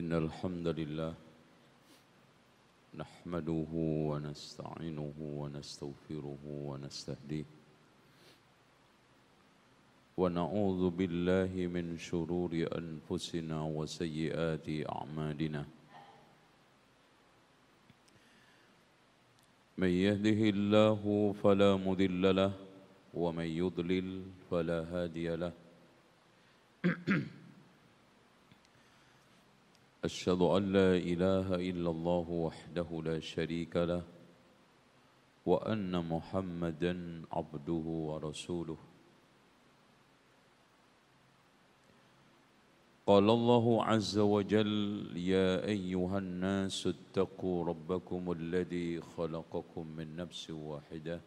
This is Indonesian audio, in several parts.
إن الحمد لله نحمده ونستعينه ونستغفره ونستهديه ونعوذ بالله من شرور أنفسنا وسيئات أعمالنا. من يهده الله فلا مضل له ومن يضلل فلا هادي له. أشهد أن لا إله إلا الله وحده لا شريك له وأن محمدا عبده ورسوله. قال الله عز وجل يا أيها الناس اتقوا ربكم الذي خلقكم من نفس واحدة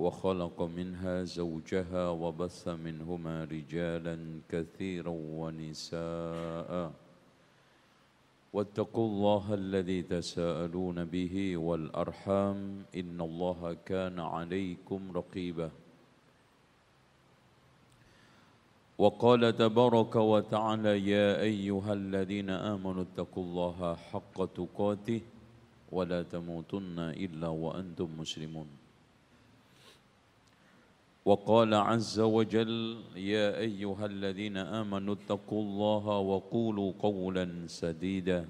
وخلق منها زوجها وبث منهما رجالا كثيرا ونساء. واتقوا الله الذي تساءلون به والأرحام. إن الله كان عليكم رقيباً. وقال تبارك وتعالى يا أيها الذين آمنوا اتقوا الله حق تقاته ولا تموتن إلا وأنتم مسلمون. وقال عز وجل يا أيها الذين آمنوا اتقوا الله وقولوا قولا سديدا.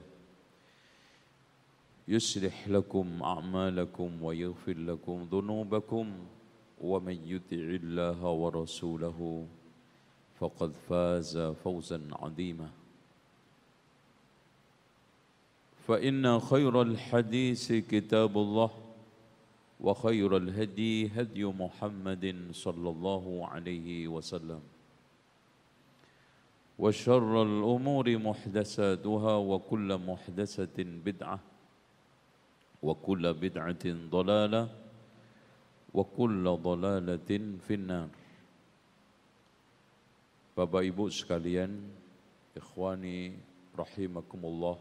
يصلح لكم أعمالكم ويغفر لكم ذنوبكم ومن يطع الله ورسوله فقد فاز فوزا عظيما. فإن خير الحديث كتاب الله. وخير الهدي هدي محمد صلى الله عليه وسلم وشر الأمور محدثاتها وكل محدثة بدعة وكل بدعة ضلالة وكل ضلالة في النار Bapak Ibu sekalian, ikhwani rahimakumullah,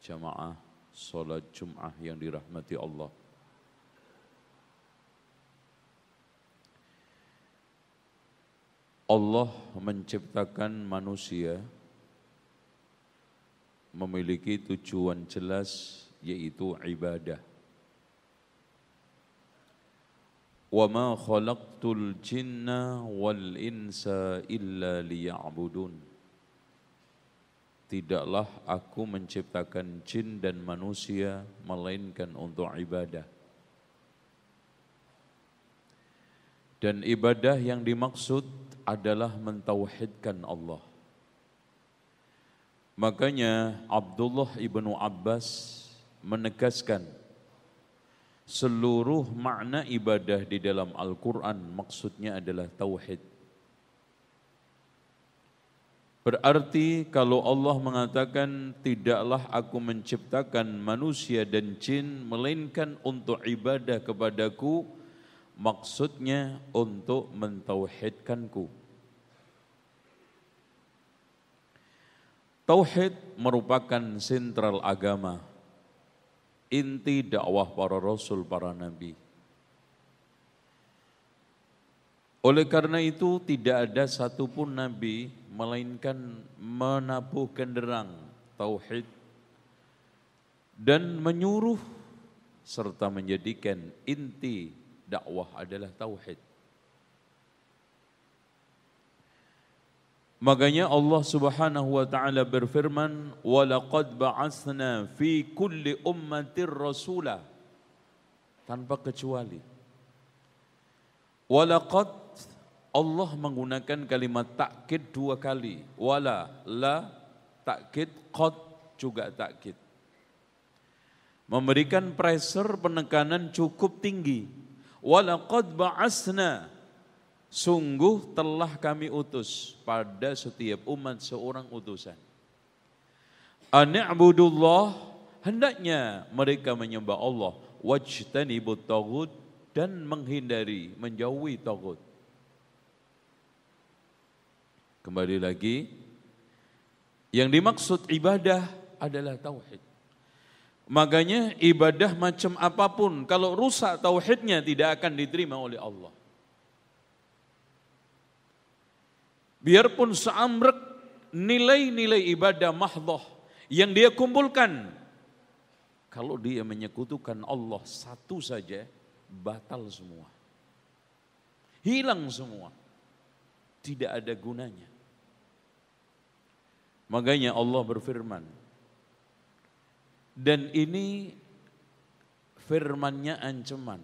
jamaah salat Jum'ah yang dirahmati Allah. Allah menciptakan manusia memiliki tujuan jelas yaitu ibadah. Wa ma khalaqtul jinna wal insa illa liya'budun. Tidaklah aku menciptakan jin dan manusia melainkan untuk ibadah. Dan ibadah yang dimaksud adalah mentauhidkan Allah. Makanya Abdullah ibnu Abbas menegaskan seluruh makna ibadah di dalam Al-Quran maksudnya adalah tauhid. Berarti kalau Allah mengatakan tidaklah aku menciptakan manusia dan jin melainkan untuk ibadah kepadaku, maksudnya untuk mentauhidkanku. Tauhid merupakan sentral agama inti dakwah para rasul, para nabi. Oleh karena itu tidak ada satupun nabi melainkan menabuh genderang tauhid dan menyuruh serta menjadikan inti dakwah adalah tauhid. Makanya Allah Subhanahu wa taala berfirman, "Wa laqad ba'atsna fi kulli ummatir rasula." Tanpa kecuali. Wa laqad Allah menggunakan kalimat takkid dua kali. Wala, la, takkid, qad juga takkid. Memberikan pressure penekanan cukup tinggi. Wa laqad ba'atsna Sungguh telah kami utus pada setiap umat seorang utusan. Ani'budullah, hendaknya mereka menyembah Allah. Wajtanibut tagut dan menghindari, menjauhi tagut. Kembali lagi, yang dimaksud ibadah adalah tauhid. Makanya ibadah macam apa pun, kalau rusak tauhidnya tidak akan diterima oleh Allah. Biarpun seamrek nilai-nilai ibadah mahdoh yang dia kumpulkan. Kalau dia menyekutukan Allah satu saja, batal semua. Hilang semua. Tidak ada gunanya. Makanya Allah berfirman. Dan ini firmannya ancaman.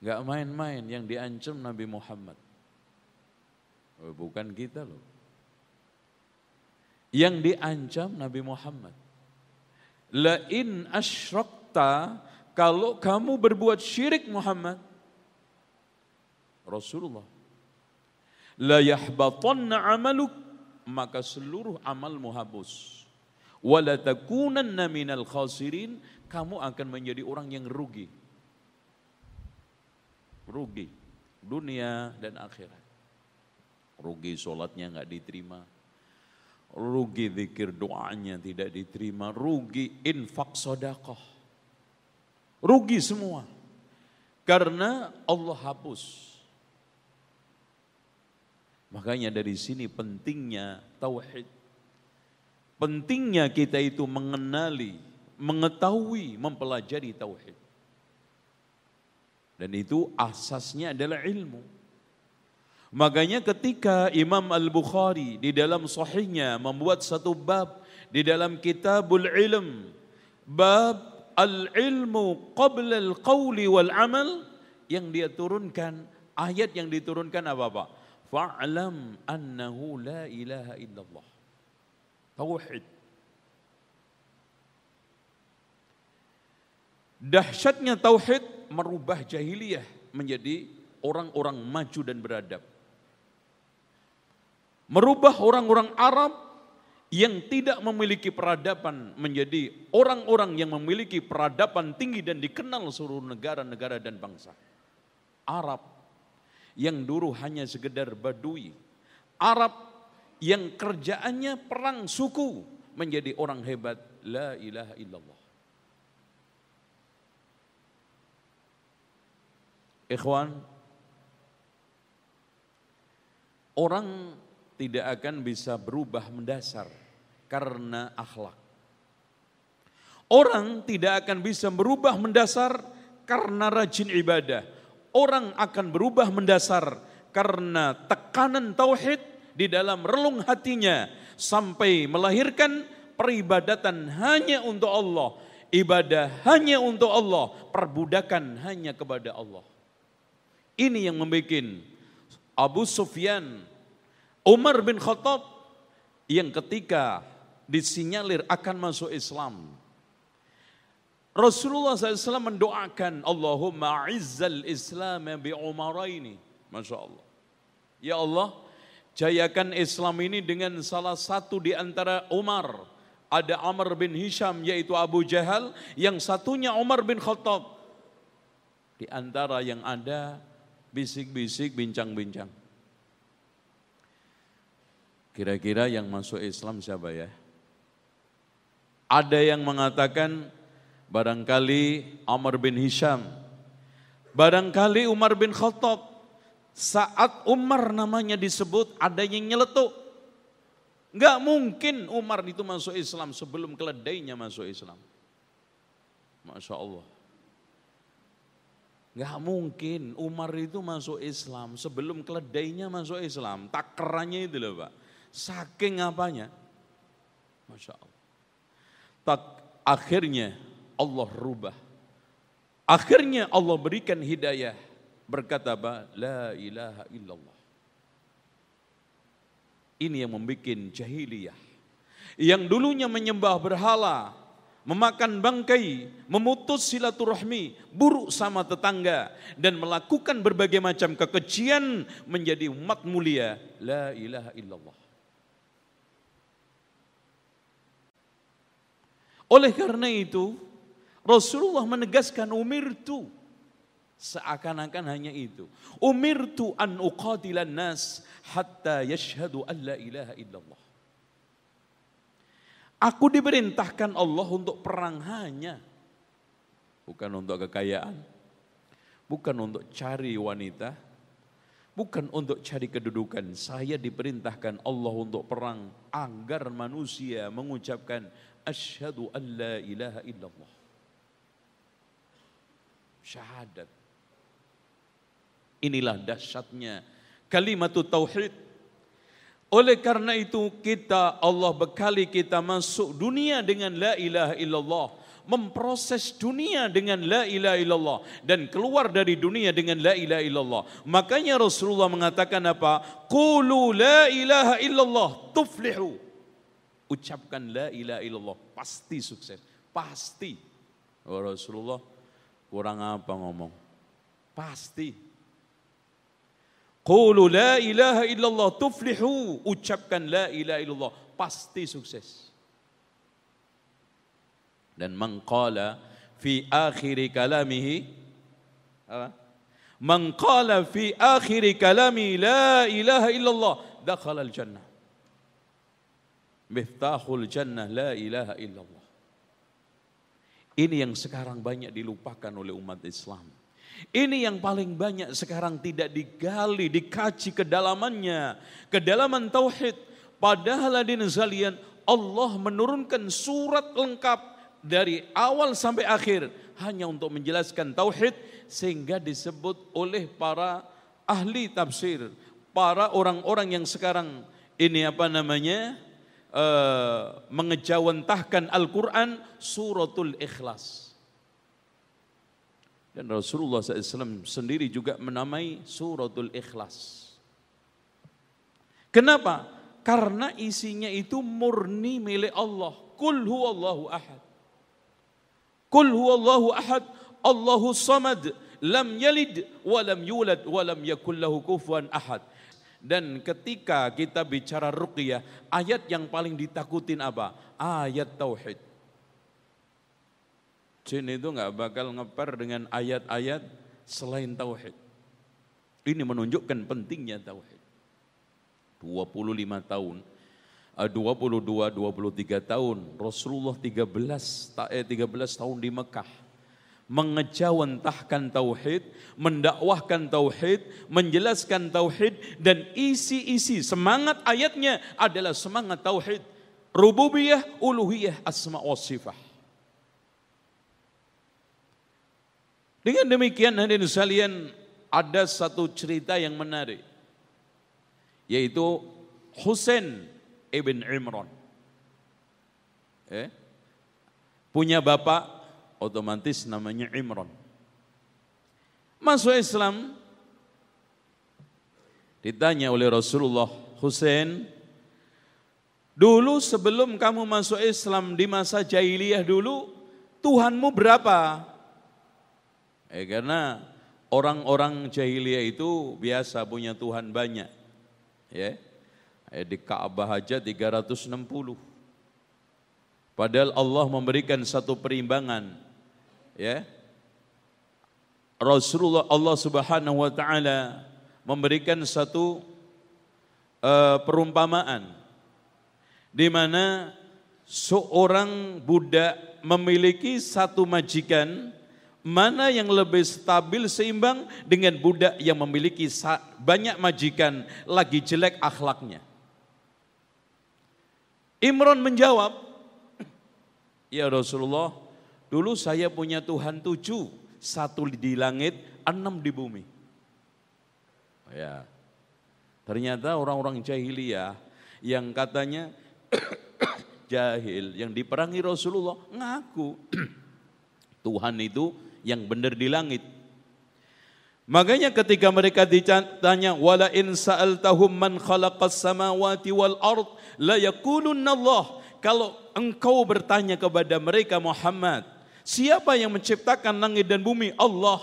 Gak main-main yang diancam Nabi Muhammad. Oh, bukan kita loh. Yang diancam Nabi Muhammad. La in asyrakta kalau kamu berbuat syirik Muhammad. Rasulullah. La yahbatanna amaluk maka seluruh amalmu habus. Wala takunanna minal khasirin kamu akan menjadi orang yang rugi rugi dunia dan akhirat. Rugi sholatnya nggak diterima, rugi zikir doanya tidak diterima, rugi infak sodakoh, rugi semua. Karena Allah hapus. Makanya dari sini pentingnya tauhid. Pentingnya kita itu mengenali, mengetahui, mempelajari tauhid. Dan itu asasnya adalah ilmu. Makanya ketika Imam Al-Bukhari di dalam sahihnya membuat satu bab di dalam kitabul ilm. Bab al-ilmu qabla al-qawli wal-amal. Yang dia turunkan, ayat yang diturunkan apa Pak? Fa'lam annahu la ilaha illallah. Tauhid. Dahsyatnya tauhid merubah jahiliyah menjadi orang-orang maju dan beradab. Merubah orang-orang Arab yang tidak memiliki peradaban menjadi orang-orang yang memiliki peradaban tinggi dan dikenal seluruh negara-negara dan bangsa. Arab yang dulu hanya sekedar badui. Arab yang kerjaannya perang suku menjadi orang hebat. La ilaha illallah. Ikhwan, orang tidak akan bisa berubah mendasar karena akhlak. Orang tidak akan bisa berubah mendasar karena rajin ibadah. Orang akan berubah mendasar karena tekanan tauhid di dalam relung hatinya sampai melahirkan peribadatan hanya untuk Allah, ibadah hanya untuk Allah, perbudakan hanya kepada Allah. Ini yang membuat Abu Sufyan, Umar bin Khattab yang ketika disinyalir akan masuk Islam. Rasulullah SAW mendoakan Allahumma izzal Islam bi umaraini. Masya Allah. Ya Allah, jayakan Islam ini dengan salah satu di antara Umar. Ada Amr bin Hisham yaitu Abu Jahal, yang satunya Umar bin Khattab. Di antara yang ada bisik-bisik, bincang-bincang. Kira-kira yang masuk Islam siapa ya? Ada yang mengatakan barangkali Umar bin Hisham, barangkali Umar bin Khattab. Saat Umar namanya disebut ada yang nyeletuk. Enggak mungkin Umar itu masuk Islam sebelum keledainya masuk Islam. Masya Allah. Gak mungkin Umar itu masuk Islam sebelum keledainya masuk Islam. Takerannya itu loh Pak. Saking apanya. Masya Allah. Tak, akhirnya Allah rubah. Akhirnya Allah berikan hidayah. Berkata apa? La ilaha illallah. Ini yang membuat jahiliyah. Yang dulunya menyembah berhala, memakan bangkai, memutus silaturahmi, buruk sama tetangga, dan melakukan berbagai macam kekejian menjadi umat mulia. La ilaha illallah. Oleh karena itu, Rasulullah menegaskan umirtu seakan-akan hanya itu. Umirtu an uqatilan nas hatta yashhadu an la ilaha illallah. Aku diperintahkan Allah untuk perang hanya bukan untuk kekayaan, bukan untuk cari wanita, Bukan untuk cari kedudukan. Saya diperintahkan Allah untuk perang agar manusia mengucapkan asyhadu an la ilaha illallah. Syahadat. Inilah dahsyatnya kalimat tauhid. Oleh karena itu kita Allah bekali kita masuk dunia dengan la ilaha illallah memproses dunia dengan la ilaha illallah dan keluar dari dunia dengan la ilaha illallah. Makanya Rasulullah mengatakan apa? Qulu la ilaha illallah tuflihu. Ucapkan la ilaha illallah pasti sukses, pasti. Oh, Rasulullah kurang apa ngomong? Pasti. Qulu la ilaha illallah tuflihu. Ucapkan la ilaha illallah pasti sukses dan mengqala fi akhir kalamihi apa? Man qala fi akhir kalami la ilaha illallah dakhala al jannah. Miftahul jannah la ilaha illallah. Ini yang sekarang banyak dilupakan oleh umat Islam. Ini yang paling banyak sekarang tidak digali, dikaji kedalamannya, kedalaman tauhid. Padahal hadirin sekalian, Allah menurunkan surat lengkap dari awal sampai akhir hanya untuk menjelaskan tauhid sehingga disebut oleh para ahli tafsir, para orang-orang yang sekarang ini apa namanya uh, mengejawantahkan Al-Quran suratul ikhlas. Dan Rasulullah SAW sendiri juga menamai suratul ikhlas. Kenapa? Karena isinya itu murni milik Allah. Kul huwallahu ahad. Kul huwallahu ahad, Allahu samad, lam yalid wa lam yulad wa lam yakul lahu kufuwan ahad. Dan ketika kita bicara ruqyah, ayat yang paling ditakutin apa? Ayat tauhid. Jin itu nggak bakal ngeper dengan ayat-ayat selain tauhid. Ini menunjukkan pentingnya tauhid. 25 tahun 22 23 tahun Rasulullah 13 eh 13 tahun di Mekah mengejawantahkan tauhid, mendakwahkan tauhid, menjelaskan tauhid dan isi-isi semangat ayatnya adalah semangat tauhid, rububiyah, uluhiyah, asma wa sifah. Dengan demikian hadirin sekalian ada satu cerita yang menarik yaitu Husain ibn Imran. Eh? Punya bapak otomatis namanya Imran. Masuk Islam ditanya oleh Rasulullah Husain, dulu sebelum kamu masuk Islam di masa jahiliyah dulu, Tuhanmu berapa? Eh, karena orang-orang jahiliyah itu biasa punya Tuhan banyak. Ya. Eh, di Ka'bah aja 360. Padahal Allah memberikan satu perimbangan. Ya. Rasulullah Allah Subhanahu wa taala memberikan satu uh, perumpamaan di mana seorang budak memiliki satu majikan mana yang lebih stabil seimbang dengan budak yang memiliki banyak majikan lagi jelek akhlaknya. Imron menjawab, Ya Rasulullah, dulu saya punya Tuhan tujuh, satu di langit, enam di bumi. Ya, ternyata orang-orang jahiliyah yang katanya jahil, yang diperangi Rasulullah ngaku Tuhan itu yang benar di langit. Makanya ketika mereka ditanya wala in sa'altahum man khalaqas samawati wal ard la Allah. Kalau engkau bertanya kepada mereka Muhammad, siapa yang menciptakan langit dan bumi? Allah.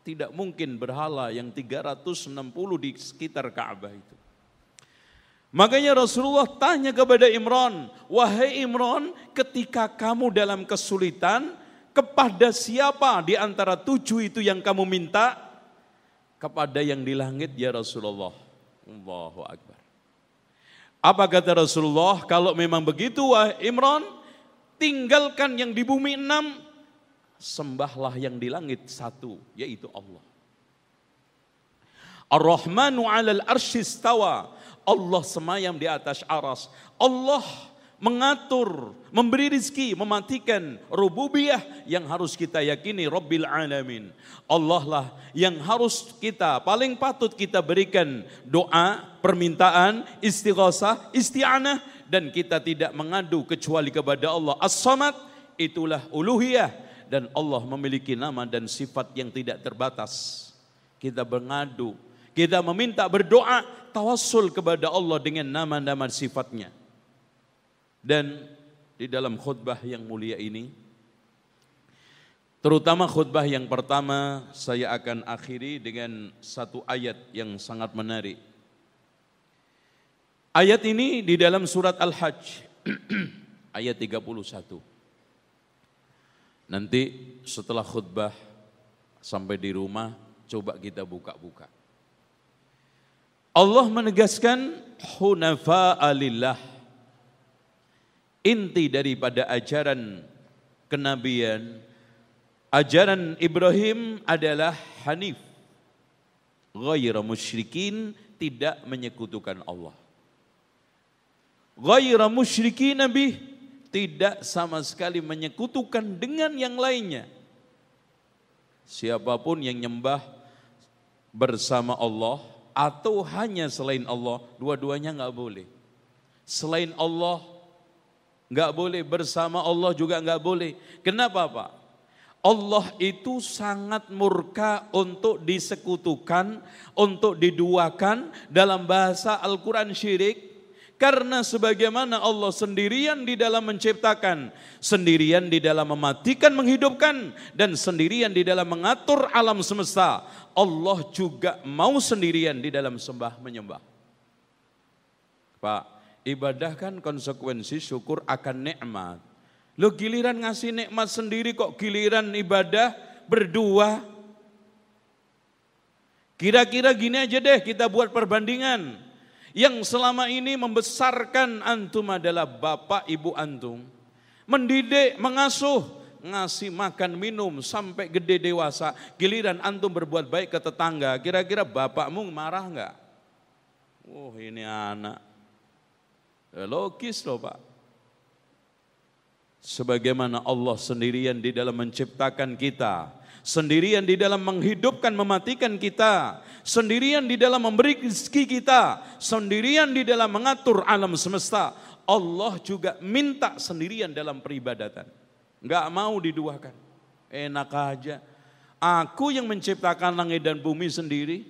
Tidak mungkin berhala yang 360 di sekitar Ka'bah itu. Makanya Rasulullah tanya kepada Imran, wahai Imran, ketika kamu dalam kesulitan, kepada siapa di antara tujuh itu yang kamu minta? Kepada yang di langit ya Rasulullah. Allahu Akbar. Apa kata Rasulullah? Kalau memang begitu wah Imran, tinggalkan yang di bumi enam, sembahlah yang di langit satu, yaitu Allah. Ar-Rahmanu 'alal arsyistawa. Allah semayam di atas aras. Allah mengatur, memberi rizki, mematikan rububiyah yang harus kita yakini Rabbil Alamin. Allah lah yang harus kita, paling patut kita berikan doa, permintaan, istighasah, isti'anah dan kita tidak mengadu kecuali kepada Allah. As-Samad itulah uluhiyah dan Allah memiliki nama dan sifat yang tidak terbatas. Kita mengadu, kita meminta berdoa, tawassul kepada Allah dengan nama-nama sifatnya. Dan di dalam khutbah yang mulia ini, terutama khutbah yang pertama, saya akan akhiri dengan satu ayat yang sangat menarik. Ayat ini di dalam surat Al-Hajj, ayat 31. Nanti setelah khutbah sampai di rumah, coba kita buka-buka. Allah menegaskan hunafa alillah inti daripada ajaran kenabian, ajaran Ibrahim adalah hanif. Ghaira musyrikin, tidak menyekutukan Allah. Ghaira musyrikin Nabi, tidak sama sekali menyekutukan dengan yang lainnya. Siapa pun yang nyembah bersama Allah atau hanya selain Allah, dua-duanya nggak boleh. Selain Allah nggak boleh bersama Allah juga nggak boleh. Kenapa Pak? Allah itu sangat murka untuk disekutukan, untuk diduakan dalam bahasa Al-Quran syirik. Karena sebagaimana Allah sendirian di dalam menciptakan, sendirian di dalam mematikan, menghidupkan, dan sendirian di dalam mengatur alam semesta. Allah juga mau sendirian di dalam sembah menyembah. Pak, Ibadah kan konsekuensi syukur akan nikmat. Lo giliran ngasih nikmat sendiri kok giliran ibadah berdua. Kira-kira gini aja deh kita buat perbandingan. Yang selama ini membesarkan antum adalah bapak ibu antum. Mendidik, mengasuh, ngasih makan minum sampai gede dewasa. Giliran antum berbuat baik ke tetangga, kira-kira bapakmu marah nggak? Oh ini anak Ya, logis loh Pak. Sebagaimana Allah sendirian di dalam menciptakan kita, sendirian di dalam menghidupkan mematikan kita, sendirian di dalam memberi rezeki kita, sendirian di dalam mengatur alam semesta. Allah juga minta sendirian dalam peribadatan. Enggak mau diduakan. Enak aja. Aku yang menciptakan langit dan bumi sendiri.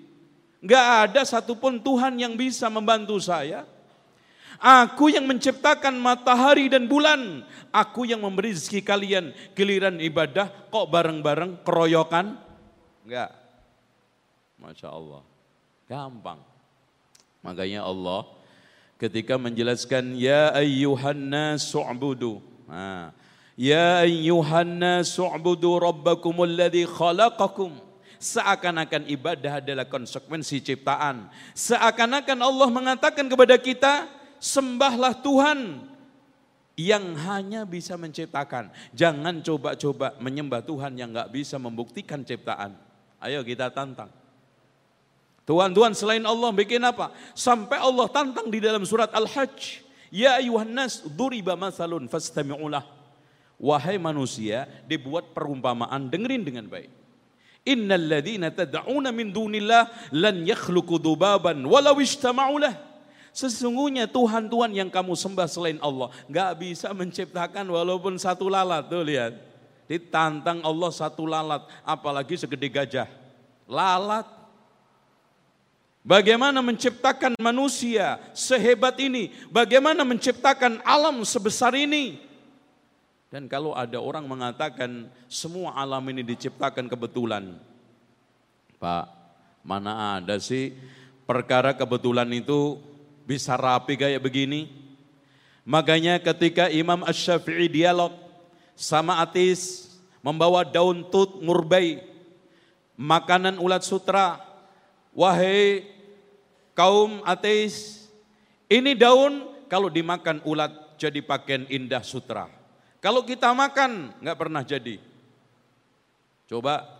Enggak ada satupun Tuhan yang bisa membantu saya. Aku yang menciptakan matahari dan bulan. Aku yang memberi rezeki kalian. Giliran ibadah kok bareng-bareng keroyokan? Enggak. Masya Allah. Gampang. Makanya Allah ketika menjelaskan ya ayyuhan nasu'budu. Nah, ya ayyuhan nasu'budu rabbakumul ladzi khalaqakum seakan-akan ibadah adalah konsekuensi ciptaan. Seakan-akan Allah mengatakan kepada kita, sembahlah Tuhan yang hanya bisa menciptakan. Jangan coba-coba menyembah Tuhan yang nggak bisa membuktikan ciptaan. Ayo kita tantang. Tuhan-Tuhan selain Allah bikin apa? Sampai Allah tantang di dalam surat Al-Hajj. Ya ayuhan nas duriba masalun fastami'ulah. Wahai manusia, dibuat perumpamaan, dengerin dengan baik. Innal ladhina tad'una min dunillah lan yakhluqu dubaban walau istama'ulah. Sesungguhnya Tuhan-Tuhan yang kamu sembah selain Allah nggak bisa menciptakan walaupun satu lalat. Tuh lihat. Ditantang Allah satu lalat, apalagi segede gajah. Lalat. Bagaimana menciptakan manusia sehebat ini? Bagaimana menciptakan alam sebesar ini? Dan kalau ada orang mengatakan semua alam ini diciptakan kebetulan. Pak, mana ada sih perkara kebetulan itu bisa rapi kayak begini. Makanya ketika Imam Ash-Syafi'i dialog sama atis membawa daun tut murbai, makanan ulat sutra. Wahai kaum ateis, ini daun kalau dimakan ulat jadi pakaian indah sutra. Kalau kita makan nggak pernah jadi. Coba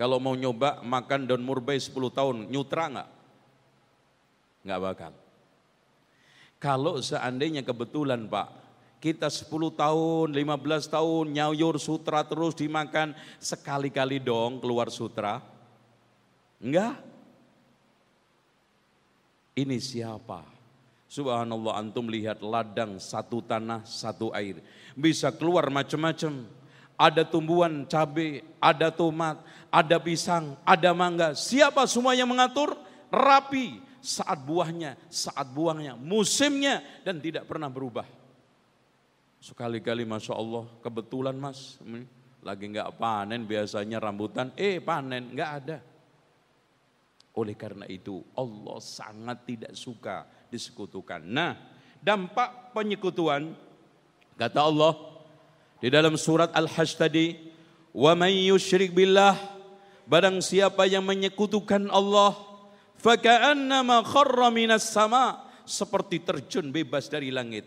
Kalau mau nyoba makan daun murbei 10 tahun, nyutra nggak? Nggak bakal. Kalau seandainya kebetulan Pak, kita 10 tahun, 15 tahun nyayur sutra terus dimakan, sekali-kali dong keluar sutra. Enggak. Ini siapa? Subhanallah antum lihat ladang satu tanah satu air. Bisa keluar macam-macam ada tumbuhan cabai, ada tomat, ada pisang, ada mangga. Siapa semua yang mengatur? Rapi saat buahnya, saat buangnya, musimnya dan tidak pernah berubah. Sekali-kali Masya Allah, kebetulan mas, hmm, lagi nggak panen biasanya rambutan, eh panen, nggak ada. Oleh karena itu Allah sangat tidak suka disekutukan. Nah dampak penyekutuan, kata Allah, di dalam surat Al-Hajj tadi, "Wa may yusyrik billah" Barang siapa yang menyekutukan Allah, faka'annama kharra minas sama, seperti terjun bebas dari langit.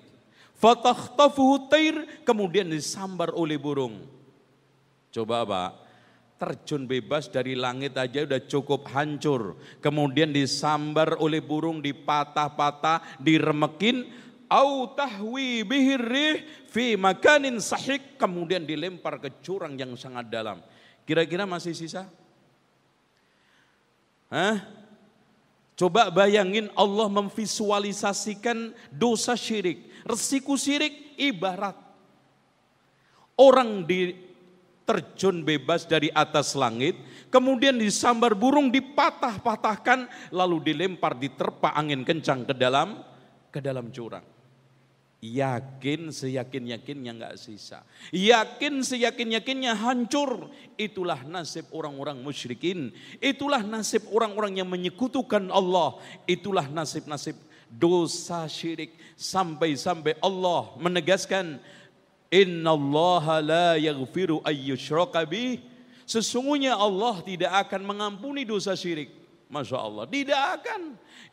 Fatakhtafuhu tair, kemudian disambar oleh burung. Coba Pak, terjun bebas dari langit aja udah cukup hancur. Kemudian disambar oleh burung, dipatah-patah, diremekin, au tahwi bihirrih fi makanin sahik kemudian dilempar ke jurang yang sangat dalam. Kira-kira masih sisa? Hah? Coba bayangin Allah memvisualisasikan dosa syirik. Resiko syirik ibarat orang di terjun bebas dari atas langit, kemudian disambar burung, dipatah-patahkan, lalu dilempar diterpa angin kencang ke dalam ke dalam jurang. Yakin seyakin-yakinnya nggak sisa. Yakin seyakin-yakinnya hancur. Itulah nasib orang-orang musyrikin. Itulah nasib orang-orang yang menyekutukan Allah. Itulah nasib-nasib dosa syirik. Sampai-sampai Allah menegaskan. Inna Allah la yaghfiru ayyushraka bih. Sesungguhnya Allah tidak akan mengampuni dosa syirik. Masya Allah. Tidak akan.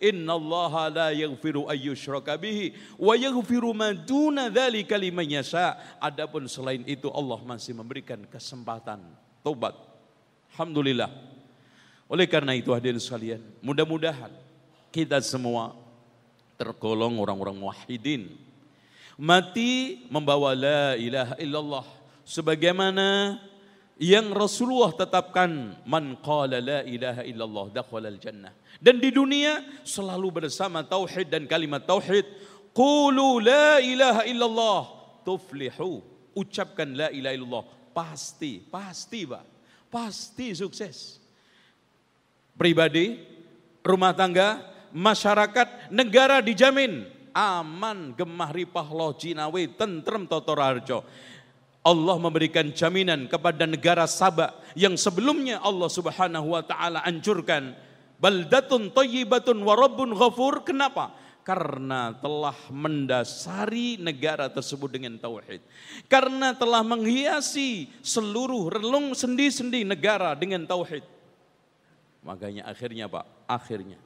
Inna Allah la yaghfiru ayyushraka bihi wa yaghfiru ma duna dzalika liman yasha. Adapun selain itu Allah masih memberikan kesempatan tobat. Alhamdulillah. Oleh karena itu hadirin sekalian, mudah-mudahan kita semua tergolong orang-orang muwahhidin. Mati membawa la ilaha illallah sebagaimana yang Rasulullah tetapkan man qala la ilaha illallah dakhalal jannah. Dan di dunia selalu bersama tauhid dan kalimat tauhid. Qulu la ilaha illallah tuflihu. Ucapkan la ilaha illallah pasti, pasti Pak. Pasti sukses. Pribadi, rumah tangga, masyarakat, negara dijamin aman gemah ripah loh jinawe tentrem totorarjo Allah memberikan jaminan kepada negara Sabah yang sebelumnya Allah Subhanahu wa taala hancurkan. Baldatun thayyibatun wa rabbun ghafur. Kenapa? Karena telah mendasari negara tersebut dengan tauhid. Karena telah menghiasi seluruh relung sendi-sendi negara dengan tauhid. Makanya akhirnya Pak, akhirnya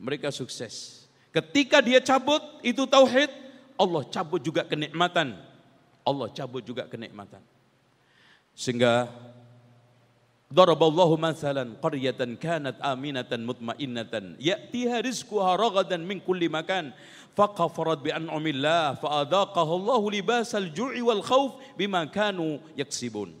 mereka sukses. Ketika dia cabut itu tauhid, Allah cabut juga kenikmatan Allah cabut juga kenikmatan. Sehingga Daraballahu mathalan qaryatan kanat aminatan mutmainnatan ya'tiha rizquha ragadan min kulli makan faqafarat bi an'amillah fa'adaqaha Allahu libasal ju'i wal khauf bima kanu yaksibun.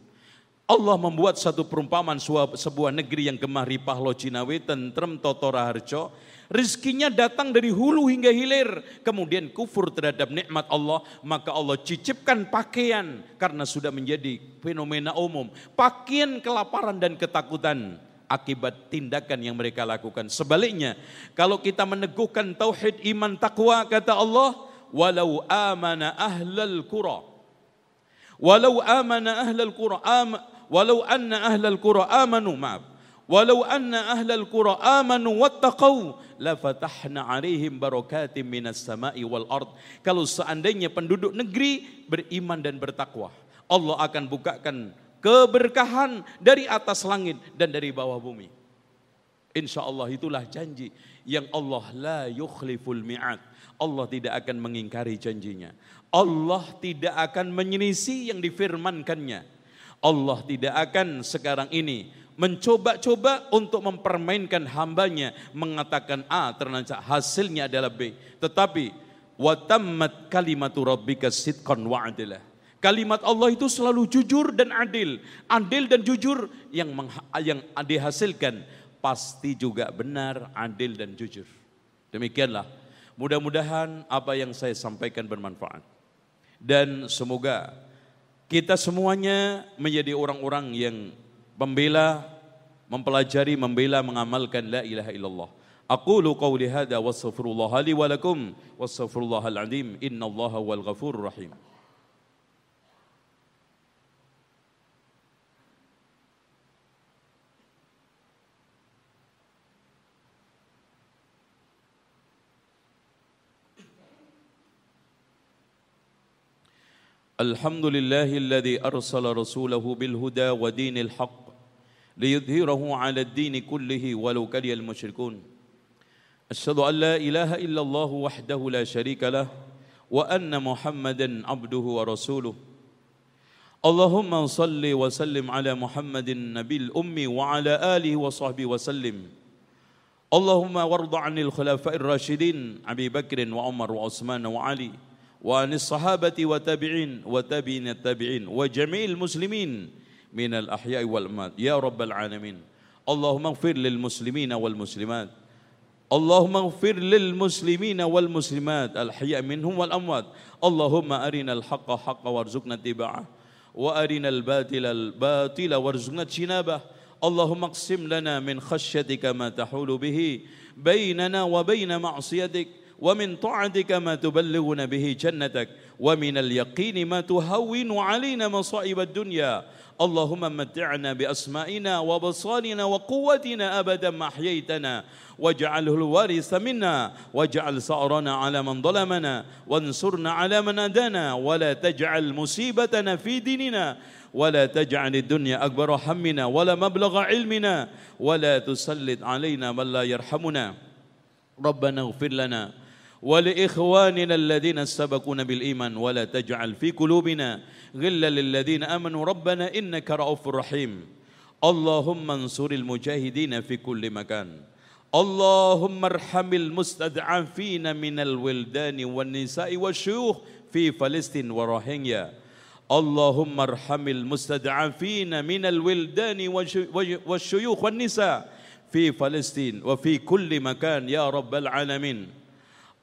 Allah membuat satu perumpamaan sebuah negeri yang gemah ripah lojinawe tentrem totora harjo Rizkinya datang dari hulu hingga hilir. Kemudian kufur terhadap nikmat Allah. Maka Allah cicipkan pakaian. Karena sudah menjadi fenomena umum. Pakaian kelaparan dan ketakutan. Akibat tindakan yang mereka lakukan. Sebaliknya, kalau kita meneguhkan tauhid iman takwa, kata Allah, walau amana ahlal qura. Walau amana ahlal qura, am, walau anna ahlal qura amanu, maaf Walau anna ahlal qura amanu wattaqau la fatahna alaihim barakatim minas sama'i wal ard. Kalau seandainya penduduk negeri beriman dan bertakwa, Allah akan bukakan keberkahan dari atas langit dan dari bawah bumi. Insya Allah itulah janji yang Allah la yukhliful mi'ad. Allah tidak akan mengingkari janjinya. Allah tidak akan menyelisih yang difirmankannya. Allah tidak akan sekarang ini mencoba-coba untuk mempermainkan hambanya mengatakan A ternyata hasilnya adalah B. Tetapi watammat kalimatu rabbika sidqan wa adilah. Kalimat Allah itu selalu jujur dan adil. Adil dan jujur yang yang dihasilkan. Pasti juga benar adil dan jujur. Demikianlah. Mudah-mudahan apa yang saya sampaikan bermanfaat. Dan semoga kita semuanya menjadi orang-orang yang membela, mempelajari, membela, mengamalkan la ilaha illallah. Aqulu qawli hadha wa astaghfirullah li wa lakum wa astaghfirullahal azim innallaha wal ghafurur rahim. الحمد لله الذي أرسل رسوله بالهدى ودين الحق ليظهره على الدين كله ولو كره المشركون. أشهد أن لا إله إلا الله وحده لا شريك له وأن محمدا عبده ورسوله. اللهم صل وسلم على محمد النبي الأمي وعلى آله وصحبه وسلم. اللهم وارض عن الخلفاء الراشدين أبي بكر وعمر وعثمان وعلي. وعن الصحابة والتابعين وتابعين التابعين وجميع المسلمين من الأحياء والأموات. يا رب العالمين. اللهم اغفر للمسلمين والمسلمات. اللهم اغفر للمسلمين والمسلمات الحياء منهم والأموات. اللهم أرنا الحق حقا وارزقنا اتباعه. وأرنا الباطل الباطل وارزقنا اجتنابه. اللهم اقسم لنا من خشيتك ما تحول به بيننا وبين معصيتك. ومن طاعتك ما تبلغنا به جنتك ومن اليقين ما تهون علينا مصائب الدنيا. اللهم متعنا بأسمائنا وبصارنا وقوتنا أبدا ما أحييتنا. واجعله الوارث منا واجعل ثأرنا على من ظلمنا وانصرنا على من أدانا. ولا تجعل مصيبتنا في ديننا ولا تجعل الدنيا أكبر همنا ولا مبلغ علمنا. ولا تسلط علينا من لا يرحمنا. ربنا اغفر لنا ولإخواننا الذين سبقونا بالإيمان ولا تجعل في قلوبنا غلا للذين آمنوا. ربنا إنك رؤوف رحيم. اللهم انصر المجاهدين في كل مكان. اللهم ارحم المستضعفين من الولدان والنساء والشيوخ في فلسطين وروهينيا اللهم ارحم المستضعفين من الولدان والشيوخ والنساء في فلسطين وفي كل مكان يا رب العالمين.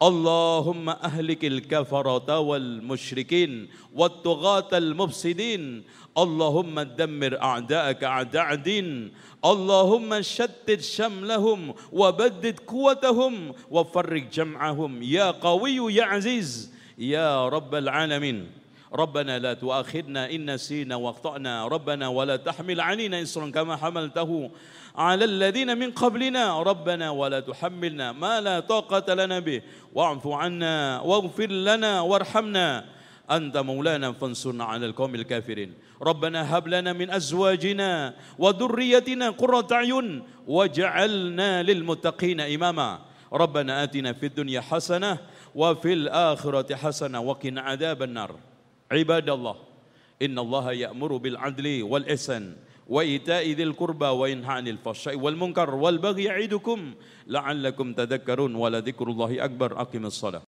اللهم أهلك الكفرة والمشركين والطغاة المفسدين. اللهم دمر أعداءك أعداء الدين. اللهم شتت شملهم وبدد قوتهم وفرق جمعهم. يا قوي يا عزيز. يا رب العالمين. ربنا لا تؤاخذنا إن نسينا واخطأنا. ربنا ولا تحمل علينا إصرا كما حملته على الذين من قبلنا. ربنا ولا تحملنا ما لا طاقة لنا به. واعف عنا واغفر لنا وارحمنا. أنت مولانا فانصرنا على القوم الكافرين. ربنا هب لنا من أزواجنا وذريتنا قرة أعين واجعلنا للمتقين إماما. ربنا آتنا في الدنيا حسنة وفي الآخرة حسنة وقنا عذاب النار. ibadallah. Innallaha ya'muru bil adli wal ihsan wa ita'i dzil qurba wa yanha 'anil fahsya'i wal munkar wal baghi ya'idukum la'allakum tadhakkarun wa la dzikrullahi akbar. Aqimus shalah